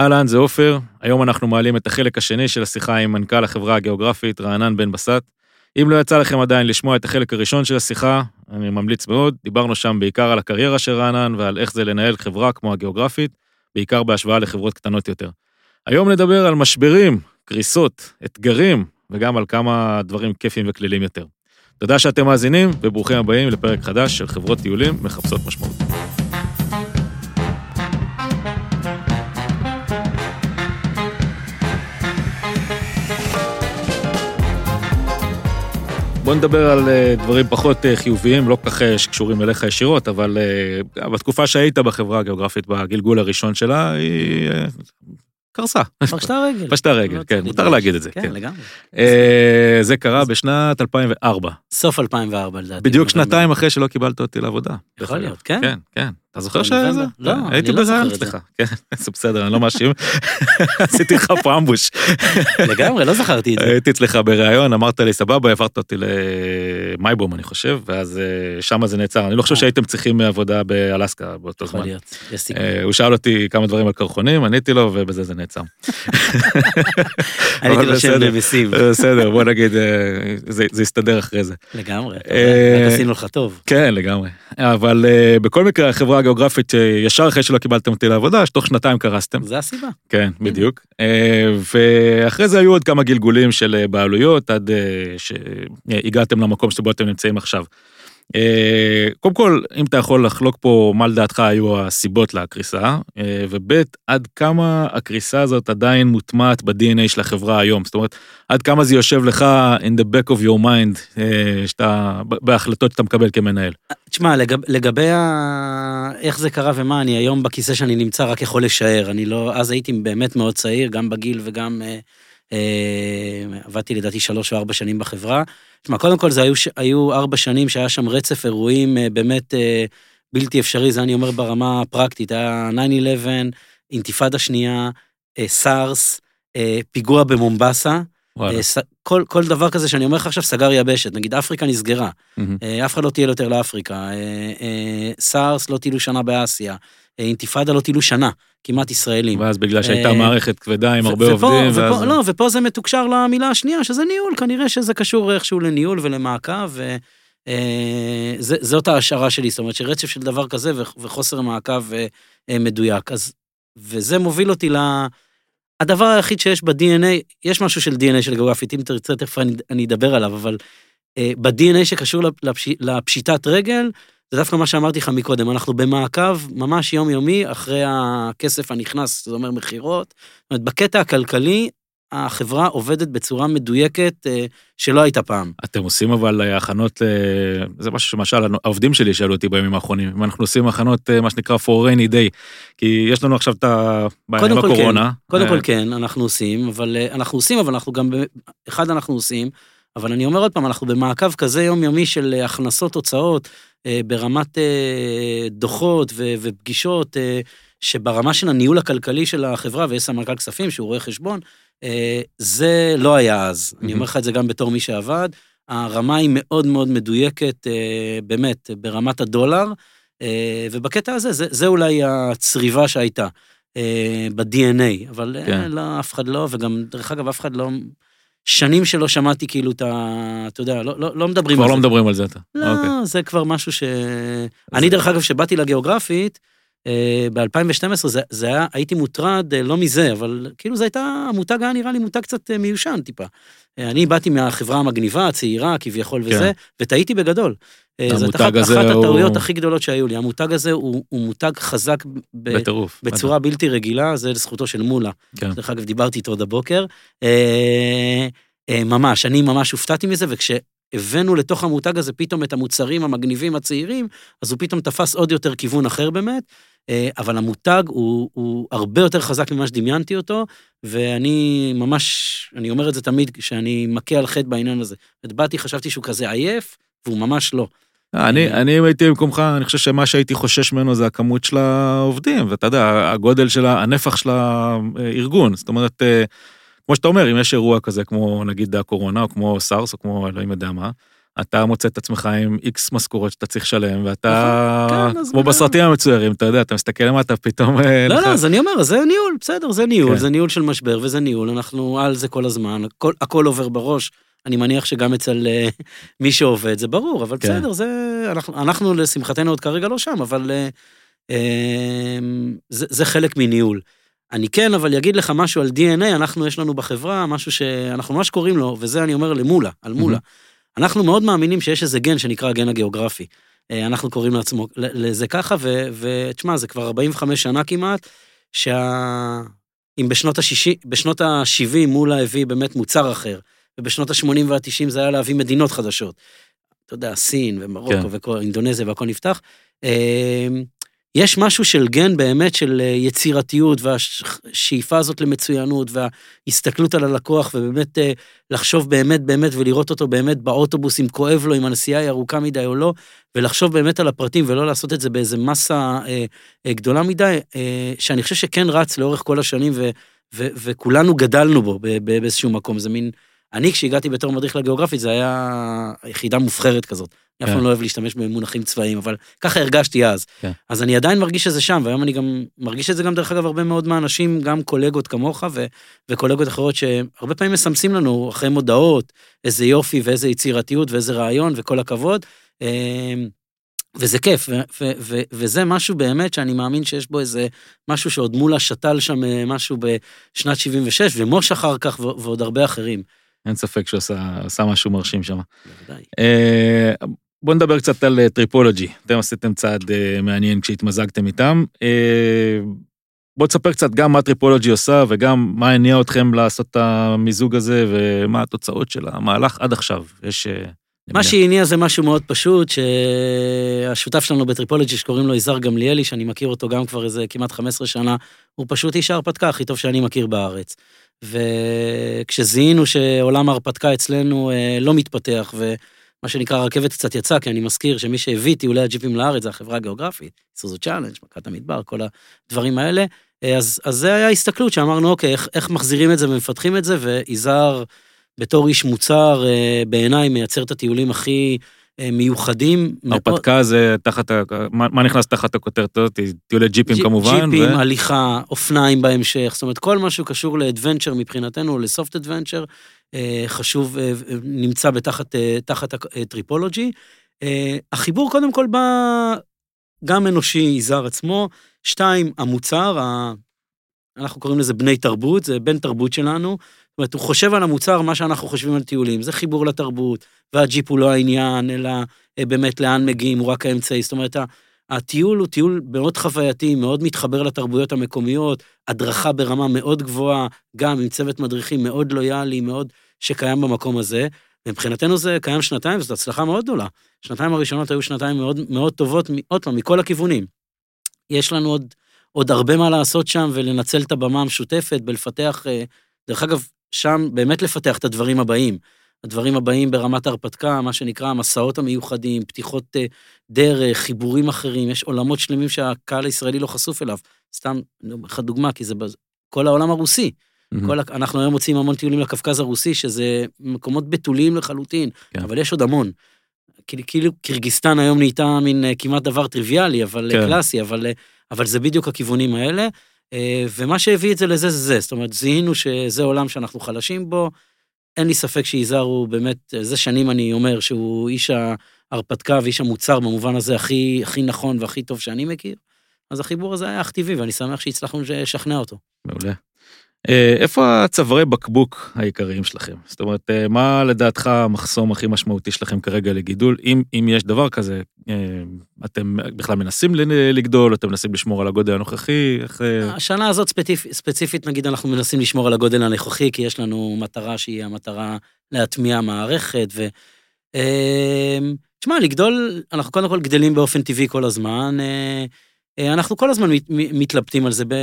אהלן, זה עופר. היום אנחנו מעלים את החלק השני של השיחה עם מנכ"ל החברה הגיאוגרפית, רענן בן בסט. אם לא יצא לכם עדיין לשמוע את החלק הראשון של השיחה, אני ממליץ מאוד. דיברנו שם בעיקר על הקריירה של רענן ועל איך זה לנהל חברה כמו הגיאוגרפית, בעיקר בהשוואה לחברות קטנות יותר. היום נדבר על משברים, קריסות, אתגרים, וגם על כמה דברים כיפים וכלילים יותר. תודה שאתם מאזינים, וברוכים הבאים לפרק חדש של חברות טיולים מחפשות משמעות. בוא נדבר על אה, דברים פחות אה, חיוביים, לא כל כך אה, שקשורים אליך ישירות, אבל בתקופה שהיית בחברה הגיאוגרפית בגלגול הראשון שלה, היא קרסה. פשטה רגל. פשטה רגל, כן, מותר להגיד את זה. כן, לגמרי. זה קרה בשנת 2004. סוף 2004 לדעתי. בדיוק שנתיים אחרי שלא קיבלת אותי לעבודה. יכול להיות, כן? כן, כן. אתה זוכר שזה? לא, הייתי אני לא זוכר את זה. סליחה. כן, זה בסדר, אני לא מאשים. עשיתי לך פה אמבוש. לגמרי, לא זכרתי את זה. הייתי אצלך בראיון, אמרת לי, סבבה, העברת אותי למייבום, אני חושב, ואז אה, שמה זה נעצר. אני לא חושב אה. שהייתם צריכים עבודה באלסקה באותו יכול זמן. להיות, יש סיכוי. אה, הוא שאל אותי כמה דברים על קרחונים, עניתי לו, ובזה זה נעצר. אבל רושם בסדר. נבסים. בסדר, בוא נגיד, אה, זה יסתדר אחרי זה. לגמרי, אה, עשינו לך טוב. כן, לגמרי. אבל אה, בכל מקרה, החברה הגיאוגרפית, אה, ישר אחרי שלא קיבלתם אותי לעבודה, שתוך שנתיים קרסתם. זה הסיבה. כן, בדיוק. אה, ואחרי זה היו עוד כמה גלגולים של אה, בעלויות, עד אה, שהגעתם למקום שבו אתם נמצאים עכשיו. אה, קודם כל, אם אתה יכול לחלוק פה מה לדעתך היו הסיבות לקריסה, אה, וב' עד כמה הקריסה הזאת עדיין מוטמעת ב-DNA של החברה היום. זאת אומרת, עד כמה זה יושב לך in the back of your mind, אה, שאתה, בהחלטות שאתה מקבל כמנהל. תשמע, לגב, לגבי ה... איך זה קרה ומה, אני היום בכיסא שאני נמצא רק יכול לשער. אני לא... אז הייתי באמת מאוד צעיר, גם בגיל וגם... אה, עבדתי לדעתי שלוש או ארבע שנים בחברה. תשמע, קודם כל זה היו, היו ארבע שנים שהיה שם רצף אירועים אה, באמת אה, בלתי אפשרי, זה אני אומר ברמה הפרקטית. היה 9-11, אינתיפאדה שנייה, אה, סארס, אה, פיגוע במומבסה. אה, כל, כל דבר כזה שאני אומר לך עכשיו סגר יבשת, נגיד אפריקה נסגרה. אה, אף אחד לא טייל יותר לאפריקה, אה, סארס לא טיילו שנה באסיה, אינתיפאדה לא טיילו שנה, כמעט ישראלים. ואז בגלל שהייתה מערכת כבדה עם הרבה ופה- עובדים, ופה, ואז... לא, ופה זה מתוקשר למילה השנייה, שזה ניהול, כנראה שזה קשור איכשהו לניהול ולמעקב, וזאת ההשערה שלי, זאת אומרת שרצף של דבר כזה וחוסר מעקב מדויק. אז, וזה מוביל אותי ל... הדבר היחיד שיש ב-DNA, יש משהו של DNA של גיאוגרפית, אם תרצה תכף אני, אני אדבר עליו, אבל אה, ב-DNA שקשור לפ- לפש, לפשיטת רגל, זה דווקא מה שאמרתי לך מקודם, אנחנו במעקב ממש יומיומי אחרי הכסף הנכנס, זה אומר מכירות. זאת אומרת, בקטע הכלכלי, החברה עובדת בצורה מדויקת אה, שלא הייתה פעם. אתם עושים אבל אה, הכנות, ל- זה משהו שמשל העובדים שלי שאלו אותי בימים האחרונים, אם אנחנו עושים הכנות, אה, מה שנקרא for rainy day, כי יש לנו עכשיו את ה... בעיה עם הקורונה. כן, קודם אה, כל כן, אנחנו עושים, אבל אה, אנחנו עושים, אבל אנחנו גם, אחד אנחנו עושים, אבל אני אומר עוד פעם, אנחנו במעקב כזה יומיומי של אה, הכנסות, הוצאות, אה, ברמת אה, דוחות ופגישות, אה, שברמה של הניהול הכלכלי של החברה, ויש סמנכ"ל כספים שהוא רואה חשבון, אה, זה לא היה אז. אני. אומר לך את זה גם בתור מי שעבד. הרמה היא מאוד מאוד מדויקת, אה, באמת, ברמת הדולר, אה, ובקטע הזה, זה, זה אולי הצריבה שהייתה. אה, ב-DNA, אבל כן. לא, אף אחד לא, וגם, דרך אגב, אף אחד לא... שנים שלא שמעתי כאילו את ה... אתה יודע, לא, לא, לא מדברים כבר על לא זה. מדברים על זה אתה. לא, אוקיי. זה כבר משהו ש... אני, דרך אגב, כשבאתי לגיאוגרפית, ב-2012, זה, זה היה, הייתי מוטרד, אה, לא מזה, אבל כאילו זה הייתה, המותג היה נראה לי מותג קצת אה, מיושן טיפה. אה, אני באתי מהחברה המגניבה, הצעירה, כביכול וזה, כן. וטעיתי בגדול. אה, זאת אחת, הזה אחת הוא- הטעויות הכי גדולות שהיו לי. המותג הזה הוא, הוא מותג חזק ב, בטירוף. בצורה בלתי רגילה, זה לזכותו של מולה. כן. דרך אגב, דיברתי איתו עוד הבוקר. אה, אה, ממש, אני ממש הופתעתי מזה, וכשהבאנו לתוך המותג הזה פתאום את המוצרים המגניבים הצעירים, אז הוא פתאום תפס עוד יותר כיוון אחר באמת, אה, אבל המותג הוא, הוא הרבה יותר חזק ממה שדמיינתי אותו, ואני ממש, אני אומר את זה תמיד כשאני מכה על חטא בעניין הזה. באתי, חשבתי שהוא כזה עייף, והוא ממש לא. אני, אני אם הייתי במקומך, אני חושב שמה שהייתי חושש ממנו זה הכמות של העובדים, ואתה יודע, הגודל של, הנפח של הארגון. זאת אומרת, אה, כמו שאתה אומר, אם יש אירוע כזה כמו נגיד הקורונה, או כמו סארס, או כמו אלוהים יודע מה, אתה מוצא את עצמך עם איקס משכורות שאתה צריך לשלם, ואתה, נכון, כן, כמו? בסרטים המצוירים, אתה יודע, אתה מסתכל למטה, פתאום... אה, לא, לך- לא, אז אני אומר, זה ניהול, בסדר, זה ניהול, כן. זה ניהול של משבר וזה ניהול, אנחנו על זה כל הזמן, הכל, הכל עובר בראש. אני מניח שגם אצל אה, מי שעובד, זה ברור, אבל כן. בסדר, זה... אנחנו, אנחנו לשמחתנו עוד כרגע לא שם, אבל אה, אה, זה, זה חלק מניהול. אני כן, אבל אגיד לך משהו על DNA, אנחנו, יש לנו בחברה משהו שאנחנו ממש קוראים לו, וזה אני אומר למולה, על מולה. אנחנו מאוד מאמינים שיש איזה גן שנקרא הגן הגיאוגרפי. אה, אנחנו קוראים לעצמו, לזה ככה, ותשמע, זה כבר 45 שנה כמעט, שה... אם בשנות ה-60, בשנות ה-70 מולה הביא באמת מוצר אחר, ובשנות ה-80 וה-90 זה היה להביא מדינות חדשות. אתה יודע, סין ומרוקו כן. וכל, אינדונזיה והכל נפתח. יש משהו של גן באמת של אה, יצירתיות והשאיפה הזאת למצוינות וההסתכלות על הלקוח ובאמת אה, לחשוב באמת באמת ולראות אותו באמת באוטובוס אם כואב לו, אם הנסיעה היא ארוכה מדי או לא, ולחשוב באמת על הפרטים ולא לעשות את זה באיזה מסה אה, גדולה מדי, שאני חושב שכן רץ לאורך כל השנים ו, ו, וכולנו גדלנו בו באיזשהו מקום, זה מין... אני כשהגעתי בתור מדריך לגיאוגרפית זה היה יחידה מובחרת כזאת. אני אף כן. פעם לא אוהב להשתמש במונחים צבאיים, אבל ככה הרגשתי אז. כן. אז אני עדיין מרגיש שזה שם, והיום אני גם מרגיש את זה גם דרך אגב הרבה מאוד מהאנשים, גם קולגות כמוך ו, וקולגות אחרות שהרבה פעמים מסמסים לנו אחרי מודעות, איזה יופי ואיזה יצירתיות ואיזה רעיון וכל הכבוד. אמ, וזה כיף, ו- ו- ו- וזה משהו באמת שאני מאמין שיש בו איזה משהו שעוד מולה שתל שם אה, משהו בשנת 76, ומוש אחר כך ועוד הרבה אחרים. אין ספק שהוא עשה עשה משהו מרשים שם. בוודאי. אה, בוא נדבר קצת על אה, טריפולוגי. אתם עשיתם צעד אה, מעניין כשהתמזגתם איתם. אה, בוא תספר קצת גם מה טריפולוגי עושה וגם מה הניע אתכם לעשות את המיזוג הזה ומה התוצאות של המהלך עד עכשיו. יש... אה, מה שהניע זה משהו מאוד פשוט, שהשותף שלנו בטריפולוגי שקוראים לו יזהר גמליאלי, שאני מכיר אותו גם כבר איזה כמעט 15 שנה, הוא פשוט איש ההרפתקה הכי טוב שאני מכיר בארץ. וכשזיהינו שעולם ההרפתקה אצלנו אה, לא מתפתח, ומה שנקרא הרכבת קצת יצאה, כי אני מזכיר שמי שהביא טיולי הג'יפים לארץ זה החברה הגיאוגרפית, סוזוקי Challenge, מכת המדבר, כל הדברים האלה. אה, אז, אז זה היה הסתכלות שאמרנו, אוקיי, איך, איך מחזירים את זה ומפתחים את זה, ויזהר בתור איש מוצר, אה, בעיניי מייצר את הטיולים הכי אה, מיוחדים. מאוד. הרפתקה זה תחת, ה- מה מה נכנס תחת הכותרת הזאת? טיולי ג'יפים ג'י- כמובן. ג'יפים, ו- הליכה, אופניים בהמשך, זאת אומרת, כל מה שקשור לאדוונצ'ר מבחינתנו, לסופט אדוונצ'ר, אה, חשוב, אה, נמצא בתחת תחת הטריפולוגי. החיבור קודם כל בא גם אנושי, יזהר עצמו, שתיים, המוצר. אנחנו קוראים לזה בני תרבות, זה בן תרבות שלנו. זאת אומרת, הוא חושב על המוצר, מה שאנחנו חושבים על טיולים, זה חיבור לתרבות, והג'יפ הוא לא העניין, אלא אה, באמת לאן מגיעים, הוא רק האמצעי. זאת אומרת, הטיול הוא טיול מאוד חווייתי, מאוד מתחבר לתרבויות המקומיות, הדרכה ברמה מאוד גבוהה, גם עם צוות מדריכים מאוד לויאלי, מאוד שקיים במקום הזה. מבחינתנו זה קיים שנתיים, וזו הצלחה מאוד גדולה. שנתיים הראשונות היו שנתיים מאוד, מאוד טובות, עוד פעם, מכל הכיוונים. יש לנו עוד, עוד הרבה מה לעשות שם ולנצל את הבמה המשותפת בלפתח, אה, דרך אגב, שם באמת לפתח את הדברים הבאים. הדברים הבאים ברמת ההרפתקה, מה שנקרא המסעות המיוחדים, פתיחות אה, דרך, חיבורים אחרים, יש עולמות שלמים שהקהל הישראלי לא חשוף אליו. סתם, אני אומר לך דוגמה, כי זה בז- כל העולם הרוסי. מהמם. כל, אנחנו היום מוצאים המון טיולים לקווקז הרוסי, שזה מקומות בתוליים לחלוטין, כן. אבל יש עוד המון. כאילו, כאילו קירגיסטן היום נהייתה מין אה, כמעט דבר טריוויאלי, אבל כן. קלאסי, אבל, אבל זה בדיוק הכיוונים האלה. אה, ומה שהביא את זה לזה זה זה, זאת אומרת, זיהינו שזה עולם שאנחנו חלשים בו, אין לי ספק שיזהר הוא באמת, אה, זה שנים אני אומר שהוא איש ההרפתקה ואיש המוצר במובן הזה הכי, הכי נכון והכי טוב שאני מכיר. אז החיבור הזה היה אך טבעי, ואני שמח שהצלחנו לשכנע אותו. מעולה. אה, איפה הצווארי בקבוק העיקריים שלכם? זאת אומרת, אה, מה לדעתך המחסום הכי משמעותי שלכם כרגע לגידול? אם, אם יש דבר כזה, אה, אתם בכלל מנסים לגדול, אתם מנסים לשמור על הגודל הנוכחי? איך... השנה הזאת ספציפ, ספציפית, נגיד, אנחנו מנסים לשמור על הגודל הנוכחי, כי יש לנו מטרה שהיא המטרה להטמיע מערכת, ו... תשמע, לגדול, אנחנו קודם כל גדלים באופן טבעי כל הזמן. אנחנו כל הזמן מתלבטים על זה. ב...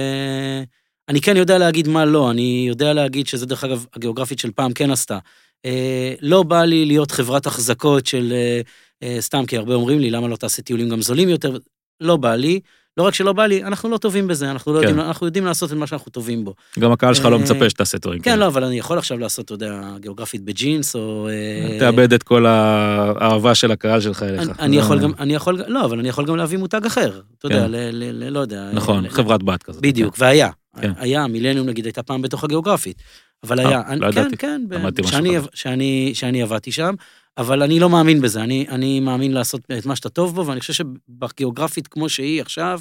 אני כן יודע להגיד מה לא, אני יודע להגיד שזה, דרך אגב, הגיאוגרפית של פעם כן עשתה. אה, לא בא לי להיות חברת החזקות של, אה, אה, סתם, כי הרבה אומרים לי, למה לא תעשה טיולים גם זולים יותר? לא בא לי. לא רק שלא בא לי, אנחנו לא טובים בזה, אנחנו לא כן. יודעים, אנחנו יודעים לעשות את מה שאנחנו טובים בו. גם הקהל שלך לא אה, מצפה שתעשה דברים כן, כאלה. לא, אבל אני יכול עכשיו לעשות, אתה יודע, גיאוגרפית בג'ינס, או... אה, תאבד את כל האהבה של הקהל שלך אליך. אני- יכול גם, אני יכול, לא, אבל אני יכול גם להביא מותג אחר, אתה יודע, כן. ל- ל- ל- לא יודע. נכון, חברת בת כזאת. בדיוק, והיה. כן. היה, מילניום נגיד הייתה פעם בתוך הגיאוגרפית. אבל אה, היה, לא כן. כן, שאני עבדתי שם, אבל אני לא מאמין בזה, אני, אני מאמין לעשות את מה שאתה טוב בו, ואני חושב שבגיאוגרפית כמו שהיא עכשיו,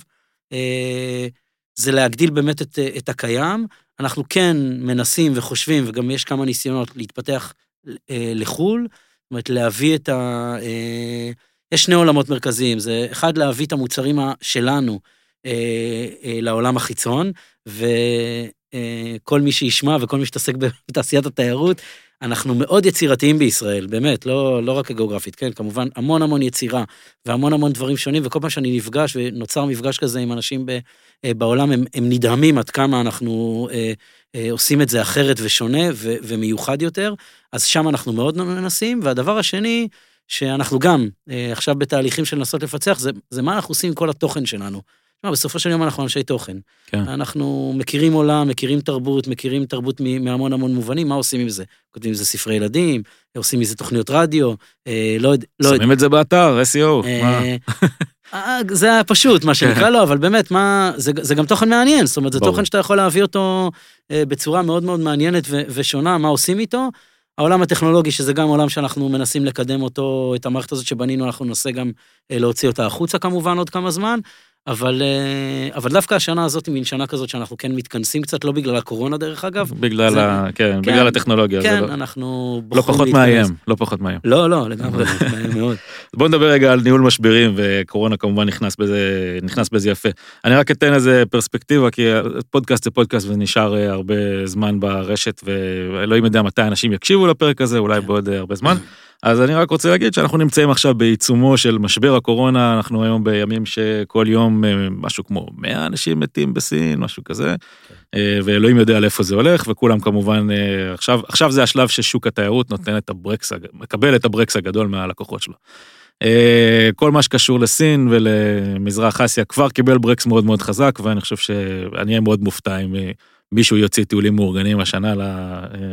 אה, זה להגדיל באמת את, את הקיים. אנחנו כן מנסים וחושבים, וגם יש כמה ניסיונות להתפתח אה, לחו"ל, זאת אומרת, להביא את ה... אה, יש שני עולמות מרכזיים, זה אחד, להביא את המוצרים שלנו אה, אה, לעולם החיצון, וכל מי שישמע וכל מי שיתעסק בתעשיית התיירות, אנחנו מאוד יצירתיים בישראל, באמת, לא, לא רק הגיאוגרפית, כן, כמובן, המון המון יצירה והמון המון דברים שונים, וכל פעם שאני נפגש ונוצר מפגש כזה עם אנשים ב, אה, בעולם, הם, הם נדהמים עד כמה אנחנו אה, אה, עושים את זה אחרת ושונה ו, ומיוחד יותר, אז שם אנחנו מאוד מנסים, והדבר השני, שאנחנו גם אה, עכשיו בתהליכים של לנסות לפצח, זה, זה מה אנחנו עושים עם כל התוכן שלנו. תשמע, בסופו של יום אנחנו אנשי תוכן. כן. אנחנו מכירים עולם, מכירים תרבות, מכירים תרבות מהמון המון מובנים, מה עושים עם זה? כותבים מזה ספרי ילדים, עושים מזה תוכניות רדיו, אה, לא יודע, לא. שמים את זה באתר, SEO. מה? אה, אה, זה היה פשוט, מה שנקרא לו, אבל באמת, מה, זה, זה גם תוכן מעניין, זאת אומרת, זה ברור. תוכן שאתה יכול להביא אותו אה, בצורה מאוד מאוד מעניינת ו- ושונה, מה עושים איתו. העולם הטכנולוגי, שזה גם עולם שאנחנו מנסים לקדם אותו, את המערכת הזאת שבנינו, אנחנו ננסה גם אה, להוציא אותה החוצה כמובן עוד כמה זמן, אבל, אה, אבל דווקא השנה הזאת היא מין שנה כזאת שאנחנו כן מתכנסים קצת, לא בגלל הקורונה דרך אגב, בגלל זה- ה... כן, כן, בגלל הטכנולוגיה. כן, לא- אנחנו לא פחות. מאיים, לא פחות מאיים. לא, לא, לגמרי, מאיים מאוד. בוא נדבר רגע על ניהול משברים, וקורונה כמובן נכנס בזה, נכנס בזה יפה. אני רק אתן איזה פרספקטיבה, כי פודקאסט זה פודקאסט ונשאר אה, הרבה זמן ברשת, ואלוהים יודע מתי אנשים יקשיבו לפרק הזה, אולי. בעוד אה, הרבה זמן. אז אני רק רוצה להגיד שאנחנו נמצאים עכשיו בעיצומו של משבר הקורונה, אנחנו היום בימים שכל יום אה, משהו כמו 100 אנשים מתים בסין, משהו כזה, אה, ואלוהים יודע לאיפה זה הולך, וכולם כמובן, אה, עכשיו, עכשיו זה השלב ששוק התיירות נותן את הברקס, מקבל את הברקס הגדול מהלקוחות שלו. כל מה שקשור לסין ולמזרח אסיה כבר קיבל ברקס מאוד מאוד חזק, ואני חושב שאני אהיה מאוד מופתע אם מישהו יוציא טיולים מאורגנים השנה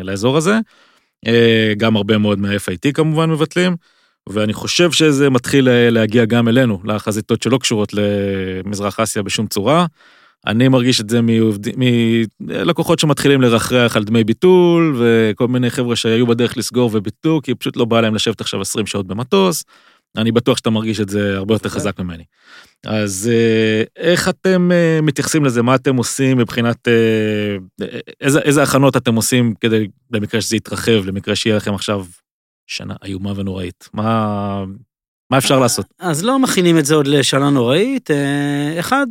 לאזור הזה. אה, גם הרבה מאוד מה-FIT כמובן מבטלים, ואני חושב שזה מתחיל אה, להגיע גם אלינו, לחזיתות שלא קשורות למזרח אסיה בשום צורה. אני מרגיש את זה מלקוחות שמתחילים לרחרח על דמי ביטול, וכל מיני חבר'ה שהיו בדרך לסגור וביטלו, כי פשוט לא בא להם לשבת עכשיו 20 שעות במטוס. אני בטוח שאתה מרגיש את זה הרבה יותר. חזק ממני. אז אה, איך אתם אה, מתייחסים לזה? מה אתם עושים מבחינת... אה, איזה, איזה הכנות אתם עושים כדי, למקרה שזה יתרחב, למקרה שיהיה לכם עכשיו שנה איומה ונוראית? מה, מה אפשר לעשות? אז לא מכינים את זה עוד לשנה נוראית. אחד,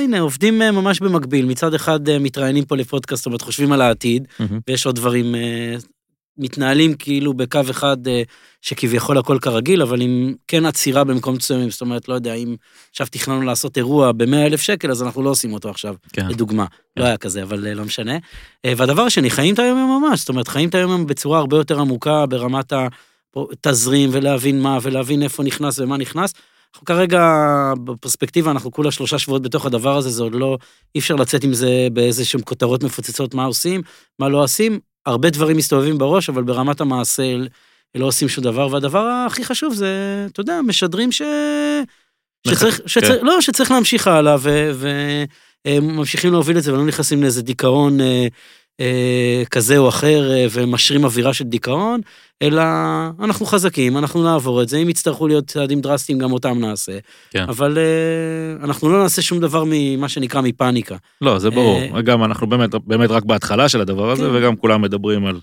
הנה, עובדים ממש במקביל. מצד אחד מתראיינים פה לפודקאסט, זאת אומרת, חושבים על העתיד. ויש עוד דברים, מתנהלים כאילו בקו אחד אה, שכביכול הכל כרגיל, אבל עם כן עצירה במקום מסוימים. זאת אומרת, לא יודע, אם עכשיו תכננו לעשות אירוע ב-100 אלף שקל, אז אנחנו לא עושים אותו עכשיו, כן. לדוגמה. כן. לא היה כזה, אבל אה, לא משנה. אה, והדבר השני, חיים את היום-יום ממש. זאת אומרת, חיים את היום-יום בצורה הרבה יותר עמוקה ברמת התזרים, ולהבין מה, ולהבין איפה נכנס ומה נכנס. אנחנו כרגע, בפרספקטיבה, אנחנו כולה שלושה שבועות בתוך הדבר הזה, זה עוד לא, אי אפשר לצאת עם זה באיזה שהן כותרות מפוצצות מה עושים, מה לא עושים. הרבה דברים מסתובבים בראש, אבל ברמת המעשה לא עושים שום דבר, והדבר הכי חשוב זה, אתה יודע, משדרים ש... שצריך, שצריך, לא, שצריך להמשיך הלאה, וממשיכים להוביל את זה ולא נכנסים לאיזה דיכאון אה, כזה או אחר, אה, ומשרים אווירה של דיכאון, אלא אנחנו חזקים, אנחנו נעבור את זה, אם יצטרכו להיות צעדים דרסטיים, גם אותם נעשה. כן. אבל אה, אנחנו לא נעשה שום דבר ממה שנקרא מפאניקה. לא, זה ברור. אה, גם אנחנו באמת, באמת רק בהתחלה של הדבר הזה, כן. וגם כולם מדברים על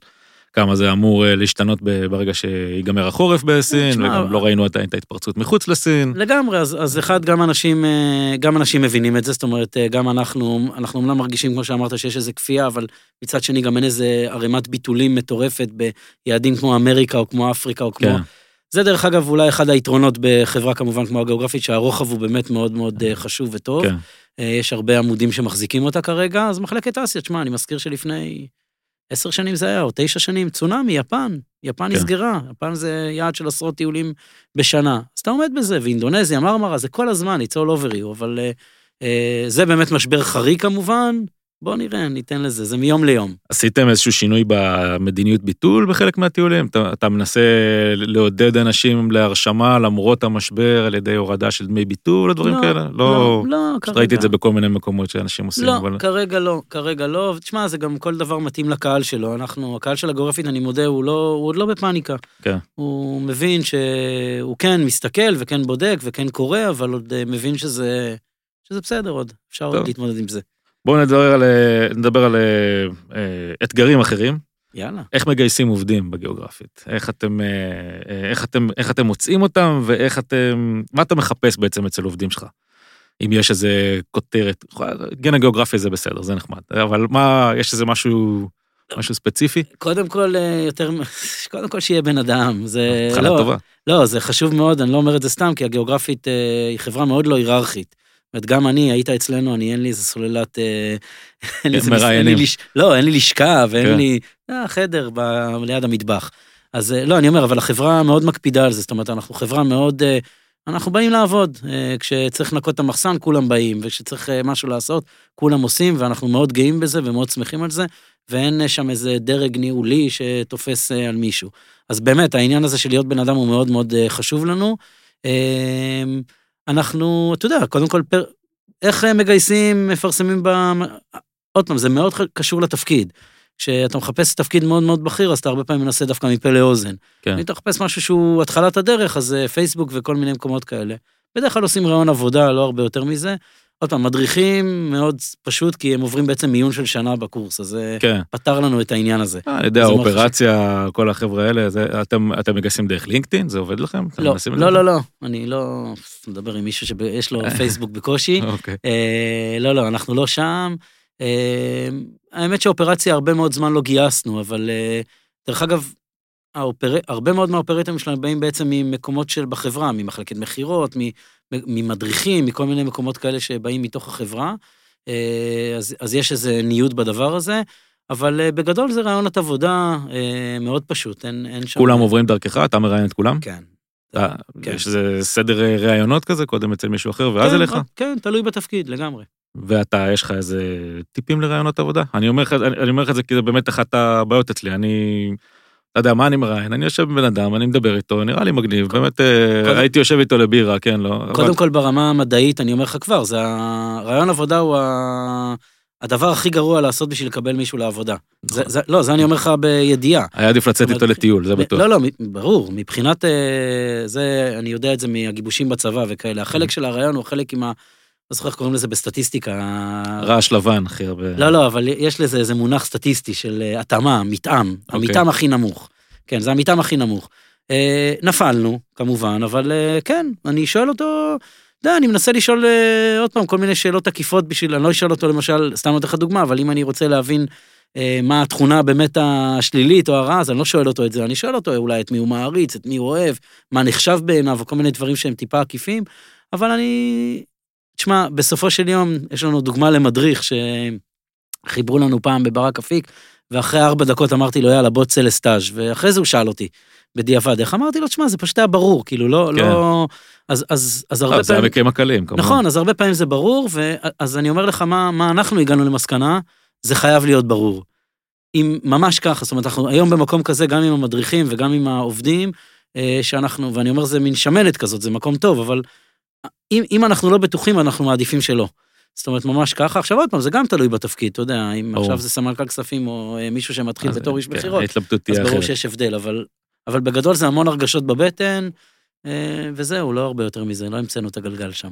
כמה זה אמור אה, להשתנות ברגע שיגמר החורף בסין, תשמע, וגם לא ראינו עדיין את ההתפרצות מחוץ לסין. לגמרי, אז, אז אחד, גם אנשים, אה, גם אנשים מבינים את זה, זאת אומרת, אה, גם אנחנו, אנחנו אומנם מרגישים, כמו שאמרת, שיש איזה כפייה, אבל מצד שני גם אין איזה ערימת ביטולים מטורפת ביעדים כמו אמריקה או כמו אפריקה או כמו... כן. זה דרך אגב אולי אחד היתרונות בחברה כמובן כמו הגיאוגרפית, שהרוחב הוא באמת מאוד מאוד חשוב וטוב. כן. יש הרבה עמודים שמחזיקים אותה כרגע, אז מחלקת אסיה, תשמע, אני מזכיר שלפני עשר שנים זה היה, או תשע שנים, צונאמי, יפן. יפן כן. נסגרה, יפן זה יעד של עשרות טיולים בשנה. אז אתה עומד בזה, ואינדונזיה, מרמרה, זה כל הזמן, it's all over you, אבל אה, זה באמת משבר חריג כמובן, בוא נראה, ניתן לזה, זה מיום ליום. עשיתם איזשהו שינוי במדיניות ביטול בחלק מהטיולים? אתה, אתה מנסה לעודד אנשים להרשמה למרות המשבר על ידי הורדה של דמי ביטול או דברים לא, כאלה? לא, לא, כרגע. ראיתי את זה בכל מיני מקומות שאנשים עושים. לא, אבל... כרגע לא, כרגע לא. תשמע, זה גם כל דבר מתאים לקהל שלו. אנחנו, הקהל של הגאוגרפית, אני מודה, הוא, לא, הוא עוד לא בפאניקה. כן. הוא מבין שהוא כן מסתכל וכן בודק וכן קורא, אבל עוד אה, מבין שזה, שזה בסדר עוד, אפשר עוד טוב. להתמודד עם זה. בואו נדבר על, אה, נדבר על אה, אה, אתגרים אחרים. יאללה. איך מגייסים עובדים בגיאוגרפית? איך אתם, אה, אה, איך אתם, איך אתם מוצאים אותם ואיך אתם, מה אתה מחפש בעצם אצל עובדים שלך? אם יש איזה כותרת, גן הגיאוגרפיה זה בסדר, זה נחמד, אבל מה, יש איזה משהו, משהו ספציפי? קודם כל, יותר, קודם כל שיהיה בן אדם. זה התחלה לא, טובה. לא, זה חשוב מאוד, אני לא אומר את זה סתם, כי הגיאוגרפית היא חברה מאוד לא היררכית. אומרת, גם אני, היית אצלנו, אני אין לי איזה סוללת... אה, אין לי איזה מראיינים. לא, אין לי לשכה ואין כן. לי... אה, חדר ליד המטבח. אז אה, לא, אני אומר, אבל החברה מאוד מקפידה על זה, זאת אומרת, אנחנו חברה מאוד... אנחנו באים לעבוד. כשצריך לנקות את המחסן, כולם באים, וכשצריך משהו לעשות, כולם עושים, ואנחנו מאוד גאים בזה ומאוד שמחים על זה, ואין שם איזה דרג ניהולי שתופס על מישהו. אז באמת, העניין הזה של להיות בן אדם הוא מאוד מאוד חשוב לנו. אנחנו, אתה יודע, קודם כל, פר... איך אה, מגייסים, מפרסמים ב... עוד פעם, זה מאוד קשור לתפקיד. כשאתה מחפש תפקיד מאוד מאוד בכיר, אז אתה הרבה פעמים מנסה דווקא מפה לאוזן. כן. אם אתה מחפש משהו שהוא התחלת הדרך, אז אה, פייסבוק וכל מיני מקומות כאלה. בדרך כלל עושים רעיון עבודה, לא הרבה יותר מזה. עוד פעם, מדריכים מאוד פשוט, כי הם עוברים בעצם מיון של שנה בקורס, אז זה כן. פתר לנו את העניין הזה. יודע, זה מאוד האופרציה, כל החבר'ה האלה, זה, אתם, אתם מגייסים דרך לינקדאין? זה עובד לכם? לא, לא, זה? לא, לא, אני לא מדבר עם מישהו שיש לו פייסבוק בקושי. אוקיי. אה, לא, לא, אנחנו לא שם. אה, האמת שהאופרציה הרבה מאוד זמן לא גייסנו, אבל אה, דרך אגב, האופר... הרבה מאוד מהאופרטורים שלנו באים בעצם ממקומות של בחברה, ממחלקת מכירות, מ- ממדריכים, מכל מיני מקומות כאלה שבאים מתוך החברה. אה, אז, אז יש איזה ניוד בדבר הזה, אבל אה, בגדול זה רעיונות עבודה אה, מאוד פשוט, אין, אין שם... כולם עוברים דרכך? אתה מראיין את כולם? כן. אתה- כן. יש איזה סדר ראיונות כזה, קודם אצל מישהו אחר ואז כן, אליך? כן, תלוי בתפקיד, לגמרי. ואתה, יש לך איזה טיפים לראיונות עבודה? אני אומר לך, אני, אני אומר לך את זה כי זה באמת אחת הבעיות אצלי, אני... אתה יודע, מה אני מראיין? אני יושב עם בן אדם, אני מדבר איתו, נראה לי מגניב, באמת, אה, קודם- הייתי יושב איתו לבירה, כן, לא? קודם אבל- כל ברמה המדעית, אני אומר לך כבר, זה הרעיון עבודה הוא ה... הדבר הכי גרוע לעשות בשביל לקבל מישהו לעבודה. זה, נכון. זה, לא, זה אני אומר לך בידיעה. היה עדיף לצאת איתו לטיול, זה בטוח. לא, לא, ברור, מבחינת אה, זה, אני יודע את זה מהגיבושים בצבא וכאלה. החלק של הרעיון הוא החלק עם ה... לא זוכר איך קוראים לזה בסטטיסטיקה. רעש לבן, הכי הרבה. לא, לא, אבל יש לזה איזה מונח סטטיסטי של אה, התאמה, מתאם, אוקיי. המתאם הכי נמוך. כן, זה המתאם הכי נמוך. אה, נפלנו, כמובן, אבל אה, כן, אני שואל אותו, יודע, אני מנסה לשאול אה, עוד פעם כל מיני שאלות עקיפות בשביל, אני לא אשאל אותו למשל, סתם נותן לך דוגמה, אבל אם אני רוצה להבין אה, מה התכונה באמת השלילית או הרעה, אז אני לא שואל אותו את זה, אני שואל אותו אולי את מי הוא מעריץ, את מי הוא אוהב, מה נחשב בעיניו, וכל מיני דברים שהם טיפה עקיפים, אבל אני... תשמע, בסופו של יום, יש לנו דוגמה למדריך שחיברו לנו פעם בברק אפיק, ואחרי ארבע דקות אמרתי לו, יאללה, בוא צא לסטאז', ואחרי זה הוא שאל אותי, בדיעבד, איך אמרתי לו, תשמע, זה פשוט היה ברור, כאילו, לא, כן. לא... אז, אז, אז הרבה לא, זה פעמים... המקרים הקלים, כמובן. נכון, אז הרבה פעמים זה ברור, ואז אני אומר לך מה, מה אנחנו הגענו למסקנה, זה חייב להיות ברור. אם ממש ככה, זאת אומרת, אנחנו היום במקום כזה, גם עם המדריכים וגם עם העובדים, אה, שאנחנו, ואני אומר, זה מין שמנת כזאת, זה מקום טוב, אבל אם, אם אנחנו לא בטוחים, אנחנו מעדיפים שלא. זאת אומרת, ממש ככה. עכשיו עוד פעם, זה גם תלוי בתפקיד, אתה יודע, אם ברור. עכשיו זה סמנכ"ל כספים או אה, מישהו שמתחיל אז, בתור איש כן, מכירות, ההתלבטות אז ברור אחרת. שיש הבדל, אבל, אבל בגדול זה המון הרגשות בבטן, אה, וזהו, לא הרבה יותר מזה, לא המצאנו את הגלגל שם.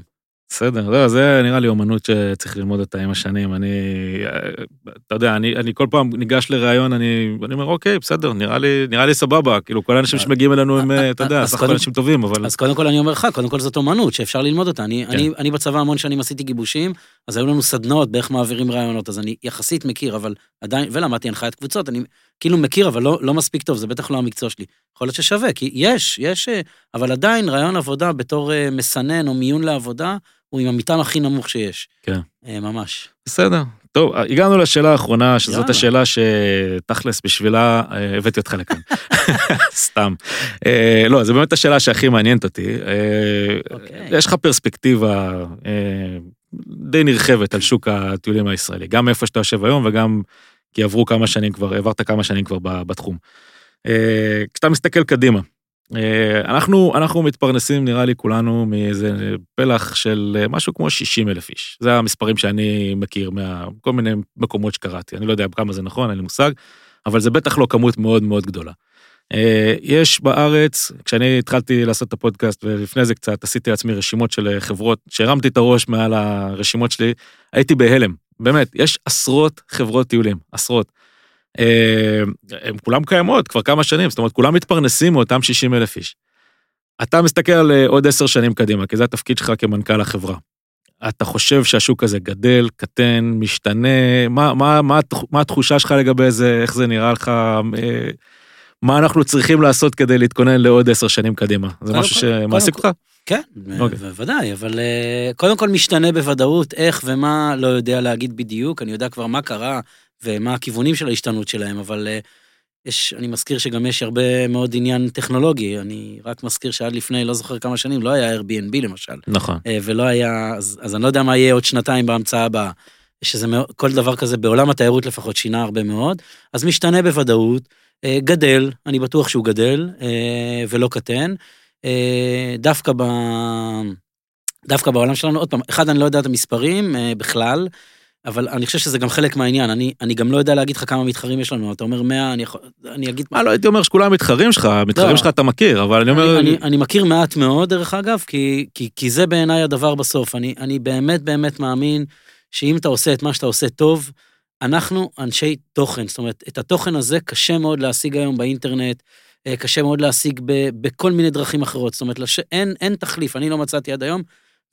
בסדר, לא, זה נראה לי אומנות שצריך ללמוד אותה עם השנים. אני, אתה יודע, אני, אני כל פעם ניגש לראיון, אני, אני אומר, אוקיי, בסדר, נראה לי, נראה לי סבבה. כאילו, כל האנשים שמגיעים אלינו הם, אתה יודע, סך הכל אנשים טובים, אבל... אז קודם כל אני אומר לך, קודם כל זאת אומנות שאפשר ללמוד אותה. אני, כן. אני, אני בצבא המון שנים עשיתי גיבושים, אז היו לנו סדנאות באיך מעבירים רעיונות, אז אני יחסית מכיר, אבל עדיין, ולמדתי הנחיית קבוצות, אני כאילו מכיר, אבל לא, לא מספיק טוב, זה בטח לא המקצוע שלי. יכול להיות ששווה, כי יש, יש, אה, אבל עדיין רעיון עבודה בתור אה, מסנן או מיון לעבודה, הוא עם המטען הכי נמוך שיש. כן. אה, ממש. בסדר. טוב, הגענו לשאלה האחרונה, שזאת יאללה. השאלה שתכלס בשבילה אה, הבאתי אותך לכאן. סתם. אה, לא, זו באמת השאלה שהכי מעניינת אותי. אה, אוקיי. יש לך פרספקטיבה, די נרחבת על שוק הטיולים הישראלי, גם איפה שאתה יושב היום וגם כי עברו כמה שנים כבר, עברת כמה שנים כבר בתחום. כשאתה מסתכל קדימה, אנחנו, אנחנו מתפרנסים נראה לי כולנו מאיזה פלח של משהו כמו 60 אלף איש. זה המספרים שאני מכיר מכל מיני מקומות שקראתי, אני לא יודע כמה זה נכון, אין לי מושג, אבל זה בטח לא כמות מאוד מאוד גדולה. אה, יש בארץ, כשאני התחלתי לעשות את הפודקאסט ולפני זה קצת עשיתי לעצמי רשימות של חברות, שהרמתי את הראש מעל הרשימות שלי, הייתי בהלם, באמת, יש עשרות חברות טיולים, עשרות. הן כולם קיימות כבר כמה שנים, זאת אומרת, כולם מתפרנסים מאותם 60 אלף איש. אתה מסתכל על אה, עוד עשר שנים קדימה, כי זה התפקיד שלך כמנכ"ל החברה. אתה חושב שהשוק הזה גדל, קטן, משתנה, מה, מה, מה, מה התחושה שלך לגבי זה, איך זה נראה לך, אה, מה אנחנו צריכים לעשות כדי להתכונן לעוד עשר שנים קדימה? זה משהו שמעסיק אותך? כן, okay. אוקיי. בוודאי, אבל אה, קודם כל משתנה בוודאות, איך ומה לא יודע להגיד בדיוק, אני יודע כבר מה קרה ומה הכיוונים של ההשתנות שלהם, אבל אה, יש, אני מזכיר שגם יש הרבה מאוד עניין טכנולוגי, אני רק מזכיר שעד לפני, לא זוכר כמה שנים, לא היה Airbnb למשל. נכון. אה, ולא היה, אז, אז אני לא יודע מה יהיה עוד שנתיים בהמצאה הבאה. שזה כל דבר כזה בעולם התיירות לפחות שינה הרבה מאוד, אז משתנה בוודאות, אה, גדל, אני בטוח שהוא גדל, ולא קטן. דווקא, ב... דווקא בעולם שלנו, עוד פעם, אחד, אני לא יודע את המספרים בכלל, אבל אני חושב שזה גם חלק מהעניין, אני, אני גם לא יודע להגיד לך כמה מתחרים יש לנו, אתה אומר 100, אני יכול, אני אגיד... מה, לא הייתי אומר שכולם מתחרים שלך, המתחרים לא. שלך אתה מכיר, אבל אני אומר... אני, אני, אני מכיר מעט מאוד, דרך אגב, כי, כי, כי זה בעיניי הדבר בסוף. אני, אני באמת באמת מאמין שאם אתה עושה את מה שאתה עושה טוב, אנחנו אנשי תוכן, זאת אומרת, את התוכן הזה קשה מאוד להשיג היום באינטרנט, אה, קשה מאוד להשיג ב, בכל מיני דרכים אחרות, זאת אומרת, לש, אין, אין תחליף, אני לא מצאתי עד היום,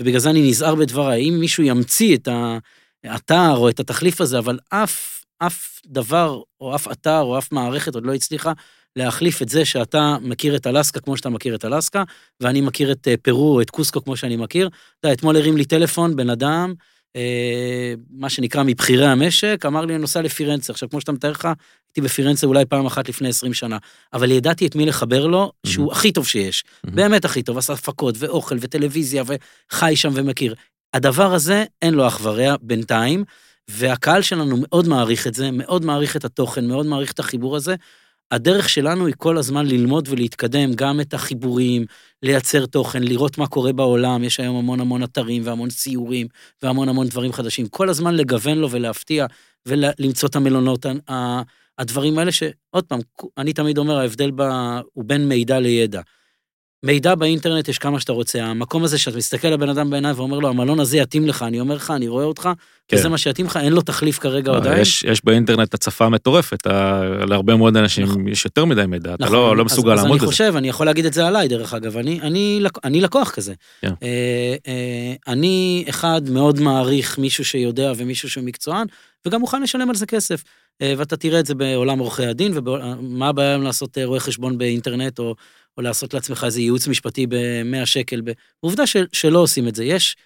ובגלל זה אני נזהר בדבריי. אם מישהו ימציא את ה... אתר או את התחליף הזה, אבל אף, אף דבר או אף אתר או אף מערכת עוד לא הצליחה להחליף את זה שאתה מכיר את אלסקה כמו שאתה מכיר את אלסקה, ואני מכיר את אה, פרו או את קוסקו כמו שאני מכיר. אתה יודע, אתמול הרים לי טלפון, בן אדם, אה, מה שנקרא מבכירי המשק, אמר לי, אני נוסע לפירנצה. עכשיו, כמו שאתה מתאר לך, הייתי בפירנצה אולי פעם אחת לפני 20 שנה, אבל ידעתי את מי לחבר לו, שהוא mm-hmm. הכי טוב שיש. Mm-hmm. באמת הכי טוב, עשה הפקות ואוכל וטלוויזיה וחי שם ומכיר. הדבר הזה, אין לו אח ורע בינתיים, והקהל שלנו מאוד מעריך את זה, מאוד מעריך את התוכן, מאוד מעריך את החיבור הזה. הדרך שלנו היא כל הזמן ללמוד ולהתקדם גם את החיבורים, לייצר תוכן, לראות מה קורה בעולם, יש היום המון המון אתרים והמון ציורים והמון המון דברים חדשים. כל הזמן לגוון לו ולהפתיע ולמצוא את המלונות, הדברים האלה שעוד פעם, אני תמיד אומר, ההבדל בה הוא בין מידע לידע. מידע באינטרנט יש כמה שאתה רוצה, המקום הזה שאתה מסתכל לבן אדם בעיניים ואומר לו, המלון הזה יתאים לך, אני אומר לך, אני רואה אותך, כן. וזה מה שיתאים לך, אין לו תחליף כרגע לא, עדיין. יש, יש באינטרנט הצפה מטורפת, להרבה מאוד אנשים נכון. יש יותר מדי מידע, נכון. אתה לא, לא מסוגל אז, לעמוד בזה. אז אני חושב, אני יכול להגיד את זה עליי, דרך אגב, אני, אני, אני לקוח כזה. כן. אה, אה, אני אחד מאוד מעריך מישהו שיודע ומישהו שהוא מקצוען, וגם מוכן לשלם על זה כסף. אה, ואתה תראה את זה בעולם עורכי הדין, ומה הבעיה לעשות רואה חשבון באינטרנט, או או לעשות לעצמך איזה ייעוץ משפטי ב-100 שקל. עובדה של, שלא עושים את זה. יש,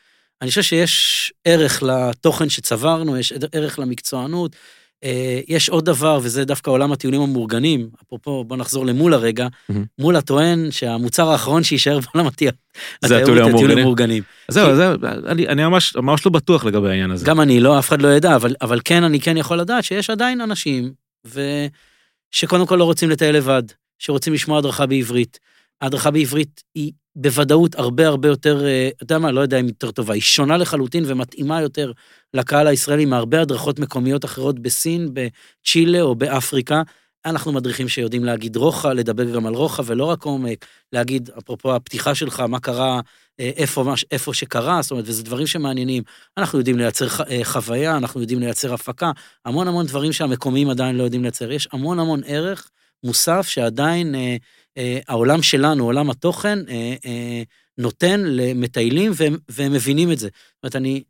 אני חושב שיש ערך לתוכן שצברנו, יש ערך למקצוענות. אה, יש עוד דבר, וזה דווקא עולם הטיולים המאורגנים, אפרופו, בוא נחזור למול הרגע, mm-hmm. מולה טוען שהמוצר האחרון שיישאר בעולם הטיולים המאורגנים. זהו, זהו, אני, ממש, לא בטוח לגבי העניין הזה. גם אני לא, אף אחד לא ידע, אבל, אבל כן, אני כן יכול לדעת שיש עדיין אנשים, ושקודם כל לא רוצים לטייל לבד, שרוצים לשמוע הדרכה בעברית. ההדרכה בעברית היא בוודאות הרבה הרבה יותר, אה, אתה יודע מה, לא יודע אם יותר טובה, היא שונה לחלוטין ומתאימה יותר לקהל הישראלי מהרבה הדרכות מקומיות אחרות בסין, בצ'ילה או באפריקה. אנחנו מדריכים שיודעים להגיד רוחה, לדבר גם על רוחה ולא רק עומק, להגיד, אפרופו הפתיחה שלך, מה קרה, אה, איפה, איפה שקרה, זאת אומרת, וזה דברים שמעניינים. אנחנו יודעים לייצר אה, חוויה, אנחנו יודעים לייצר הפקה, המון המון דברים שהמקומיים עדיין לא יודעים לייצר. יש המון המון ערך מוסף שעדיין אה, אה, העולם שלנו, עולם התוכן, אה, אה, נותן למטיילים והם, והם מבינים את זה. זאת אומרת, אני,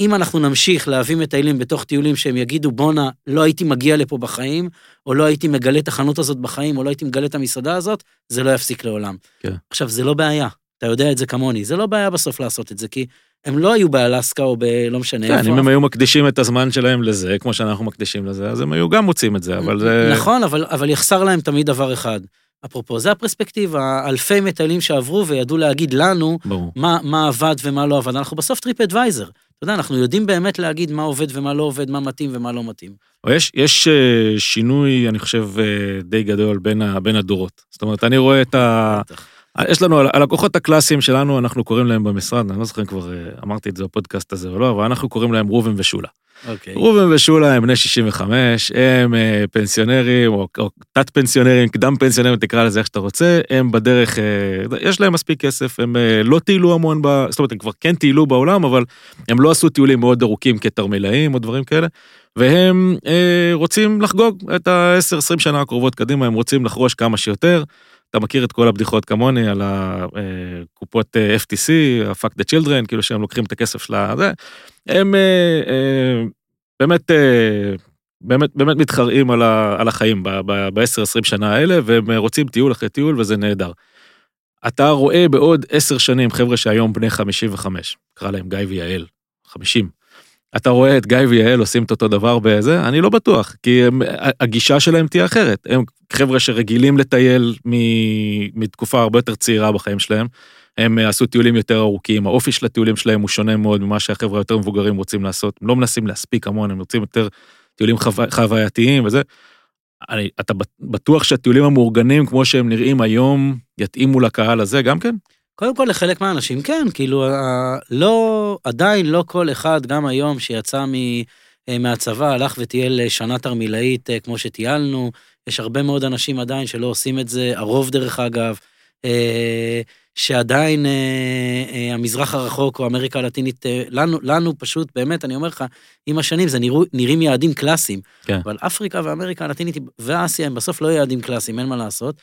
אם אנחנו נמשיך להביא מטיילים בתוך טיולים שהם יגידו, בואנה, לא הייתי מגיע לפה בחיים, או לא הייתי מגלה את החנות הזאת בחיים, או לא הייתי מגלה את המסעדה הזאת, זה לא יפסיק לעולם. כן. עכשיו, זה לא בעיה, אתה יודע את זה כמוני, זה לא בעיה בסוף לעשות את זה, כי הם לא היו באלסקה או בלא משנה כן, איפה. אם הם היו מקדישים את הזמן שלהם לזה, כמו שאנחנו מקדישים לזה, אז הם היו גם מוצאים את זה, אבל זה... נכון, אבל, אבל יחסר להם תמיד דבר אחד. אפרופו, זה הפרספקטיבה, אלפי מטיילים שעברו וידעו להגיד לנו מה, מה עבד ומה לא עבד. אנחנו בסוף TripAdvisor. אתה יודע, אנחנו יודעים באמת להגיד מה עובד ומה לא עובד, מה מתאים ומה לא מתאים. יש, יש אה, שינוי, אני חושב, אה, די גדול בין, ה, בין הדורות. זאת אומרת, אני רואה את ה... בטח. יש לנו, הלקוחות הקלאסיים שלנו, אנחנו קוראים להם במשרד, אני לא זוכר אם כבר אה, אמרתי את זה בפודקאסט הזה או לא, אבל אנחנו קוראים להם ראובן ושולה. אוקיי. ראובן ושולה הם בני 65, הם אה, פנסיונרים, או, או תת פנסיונרים, קדם פנסיונרים, תקרא לזה איך שאתה רוצה, הם בדרך, אה, יש להם מספיק כסף, הם אה, לא טיילו המון, ב, זאת אומרת, הם כבר כן טיילו בעולם, אבל הם לא עשו טיולים מאוד ארוכים כתרמילאים או דברים כאלה, והם אה, רוצים לחגוג את ה-10-20 שנה הקרובות קדימה, הם רוצים לחרוש כמה שיותר. אתה מכיר את כל הבדיחות כמוני על הקופות אה, FTC, ה-fuck the children, כאילו שהם לוקחים את הכסף של הזה. הם אה, אה, באמת, אה, באמת, באמת מתחרעים על, על החיים ב-10-20 שנה האלה, והם רוצים טיול אחרי טיול, וזה נהדר. אתה רואה בעוד 10 שנים חבר'ה שהיום בני 55, קרא להם גיא ויעל, 50. אתה רואה את גיא ויעל עושים את אותו דבר בזה, אני לא בטוח, כי הם, הגישה שלהם תהיה אחרת. הם חבר'ה שרגילים לטייל מ, מתקופה הרבה יותר צעירה בחיים שלהם. הם עשו טיולים יותר ארוכים, האופי של הטיולים שלהם הוא שונה מאוד ממה שהחבר'ה היותר מבוגרים רוצים לעשות. הם לא מנסים להספיק המון, הם רוצים יותר טיולים חו... חווייתיים וזה. אני, אתה בטוח שהטיולים המאורגנים כמו שהם נראים היום יתאימו לקהל הזה גם כן? קודם כל, לחלק מהאנשים כן, כאילו, לא, עדיין לא כל אחד, גם היום, שיצא מ, אה, מהצבא, הלך וטייל שנה תרמילאית אה, כמו שטיילנו. יש הרבה מאוד אנשים עדיין שלא עושים את זה, הרוב דרך אגב, אה, שעדיין אה, אה, המזרח הרחוק או אמריקה הלטינית, אה, לנו, לנו פשוט, באמת, אני אומר לך, עם השנים זה נראו, נראים יעדים קלאסיים. כן. אבל אפריקה ואמריקה הלטינית ואסיה הם בסוף לא יעדים קלאסיים, אין מה לעשות.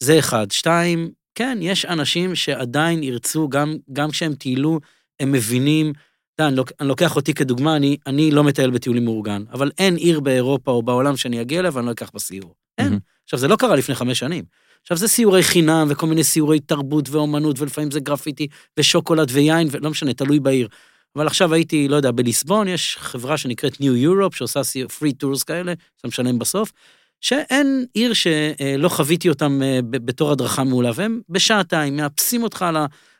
זה אחד. שתיים, כן, יש אנשים שעדיין ירצו, גם, גם כשהם טיילו, הם מבינים, אתה יודע, אני, לוק, אני לוקח אותי כדוגמה, אני, אני לא מטייל בטיולים מאורגן, אבל אין עיר באירופה או בעולם שאני אגיע אליה ואני לא אקח בסיור. אין. מהמם. עכשיו, זה לא קרה לפני חמש שנים. עכשיו, זה סיורי חינם וכל מיני סיורי תרבות ואומנות, ולפעמים זה גרפיטי ושוקולד ויין, ולא משנה, תלוי בעיר. אבל עכשיו הייתי, לא יודע, בליסבון, יש חברה שנקראת New Europe, שעושה free tours כאלה, אתה משלם בסוף, שאין עיר שלא חוויתי אותם אה, בתור הדרכה מעולה, והם בשעתיים מאפסים אותך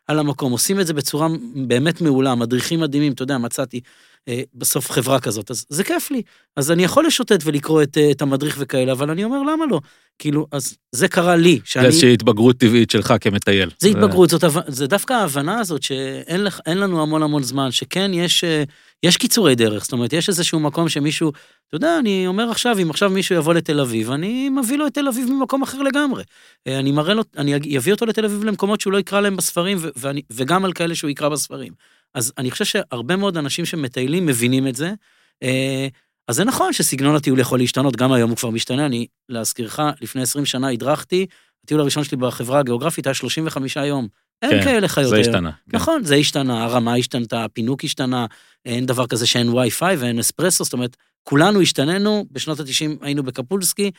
על, המקום, עושים את זה בצורה באמת מעולה, מדריכים מדהימים, אתה יודע, מצאתי בסוף חברה כזאת, אז זה כיף לי. אז אני יכול לשוטט ולקרוא את, אה, את המדריך וכאלה, אבל אני אומר, למה לא? כאילו, אז זה קרה לי, זה שאני... איזושהי התבגרות טבעית שלך כמטייל. זה התבגרות, זאת, זה דווקא ההבנה הזאת שאין לך, לנו המון המון זמן, שכן יש, אה, יש קיצורי דרך, זאת אומרת, יש איזשהו מקום שמישהו, אתה יודע, אני אומר עכשיו, אם עכשיו מישהו יבוא לתל אביב, אני מביא לו את תל אביב ממקום אחר לגמרי. אה, אני מראה לו, אני אביא אותו לתל אביב למקומות שהוא לא יקרא להם בספרים, ואני, וגם על כאלה שהוא יקרא בספרים. אז אני חושב שהרבה מאוד אנשים שמטיילים מבינים את זה. אה, אז זה נכון שסגנון הטיול יכול להשתנות, גם היום הוא כבר משתנה. אני, להזכירך, לפני 20 שנה הדרכתי, הטיול הראשון שלי בחברה הגיאוגרפית היה 35 יום. אין כן, כאלה חיות זה היום. השתנה. כן. נכון, זה השתנה, הרמה השתנתה, הפינוק השתנה, אין דבר כזה שאין וי-פיי ואין אספרסו, זאת אומרת, כולנו השתננו, בשנות ה-90 היינו בקפולסקי,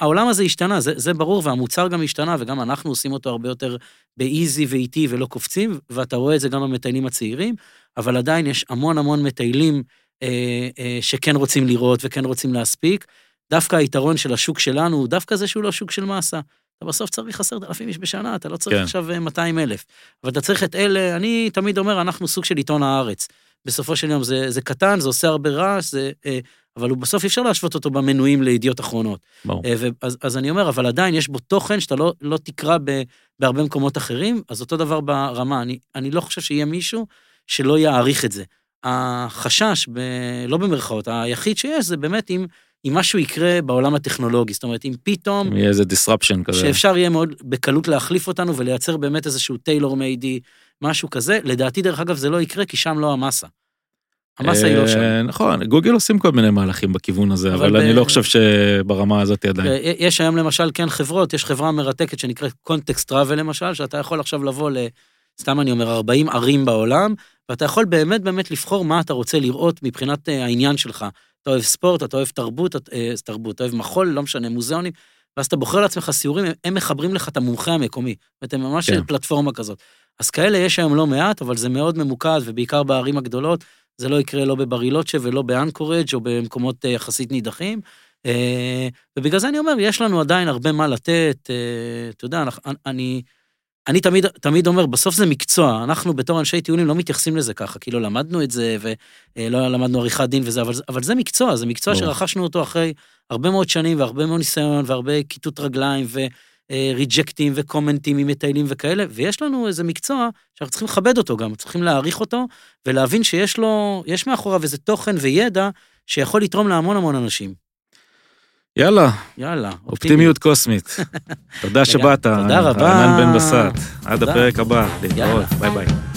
העולם הזה השתנה, זה, זה ברור, והמוצר גם השתנה, וגם אנחנו עושים אותו הרבה יותר באיזי ואיטי ולא קופצים, ואתה רואה את זה גם במטיילים הצעירים, אבל עדיין יש המון המון מטיילים אה, אה, שכן רוצים לראות וכן רוצים להספיק. דווקא היתרון של השוק שלנו הוא דווקא זה שהוא לא שוק של מסה. אתה בסוף צריך עשרת אלפים איש בשנה, אתה לא צריך כן. עכשיו אה, 200 אלף. אבל אתה צריך את אלה, אני תמיד אומר, אנחנו סוג של עיתון הארץ. בסופו של יום זה, זה קטן, זה עושה הרבה רעש, זה, אה, אבל הוא בסוף אי אפשר להשוות אותו במנויים לידיעות אחרונות. ברור. אה, ואז, אז אני אומר, אבל עדיין יש בו תוכן שאתה לא, לא תקרא ב, בהרבה מקומות אחרים, אז אותו דבר ברמה. אני, אני לא חושב שיהיה מישהו שלא יעריך את זה. החשש, ב, לא במרכאות, היחיד שיש זה באמת אם, אם משהו יקרה בעולם הטכנולוגי. זאת אומרת, אם פתאום... אם יהיה איזה disruption כזה. שאפשר יהיה מאוד בקלות להחליף אותנו ולייצר באמת איזשהו טיילור מיידי, משהו כזה. לדעתי, דרך אגב, זה לא יקרה, כי שם לא המסה. המסה היא לא שם. אה, נכון, גוגל עושים כל מיני מהלכים בכיוון הזה, אבל אני לא חושב שברמה הזאת עדיין. אה, יש היום למשל כן חברות, יש חברה מרתקת שנקראת קונטקסט טראבל למשל, שאתה יכול עכשיו לבוא ל... סתם אני אומר, 40 ערים בעולם, ואתה יכול באמת באמת לבחור מה אתה רוצה לראות מבחינת אה, העניין שלך. אתה אוהב ספורט, אתה אוהב תרבות, תרבות, אתה אוהב מחול, לא משנה, מוזיאונים, ואז אתה בוחר לעצמך סיורים, הם- הם מחברים לך את המומחה המקומי. ואתם ממש כן. פלטפורמה כזאת. אז כאלה יש היום לא מעט, אבל זה מאוד ממוקד, ובעיקר בערים הגדולות, זה לא יקרה לא בברילוצ'ה ולא באנקורג' או במקומות אה, יחסית נידחים. אה, ובגלל זה אני אומר, יש לנו עדיין הרבה מה לתת, אה, אתה יודע, אני, אני תמיד, תמיד אומר, בסוף זה מקצוע, אנחנו בתור אנשי טיעונים לא מתייחסים לזה ככה, כאילו למדנו את זה ולא למדנו עריכת דין וזה, אבל, אבל זה מקצוע, זה מקצוע. שרכשנו אותו אחרי הרבה מאוד שנים והרבה מאוד ניסיון והרבה כיתות רגליים וריג'קטים וקומנטים עם מטיילים וכאלה, ויש לנו איזה מקצוע שאנחנו צריכים לכבד אותו גם, צריכים להעריך אותו ולהבין שיש לו, יש מאחוריו איזה תוכן וידע שיכול לתרום להמון המון אנשים. יאללה, יאללה, אופטימיות קוסמית. תודה שבאת. תודה רבה. רענן בן בסט. עד. הפרק הבא. להתראות. ביי ביי.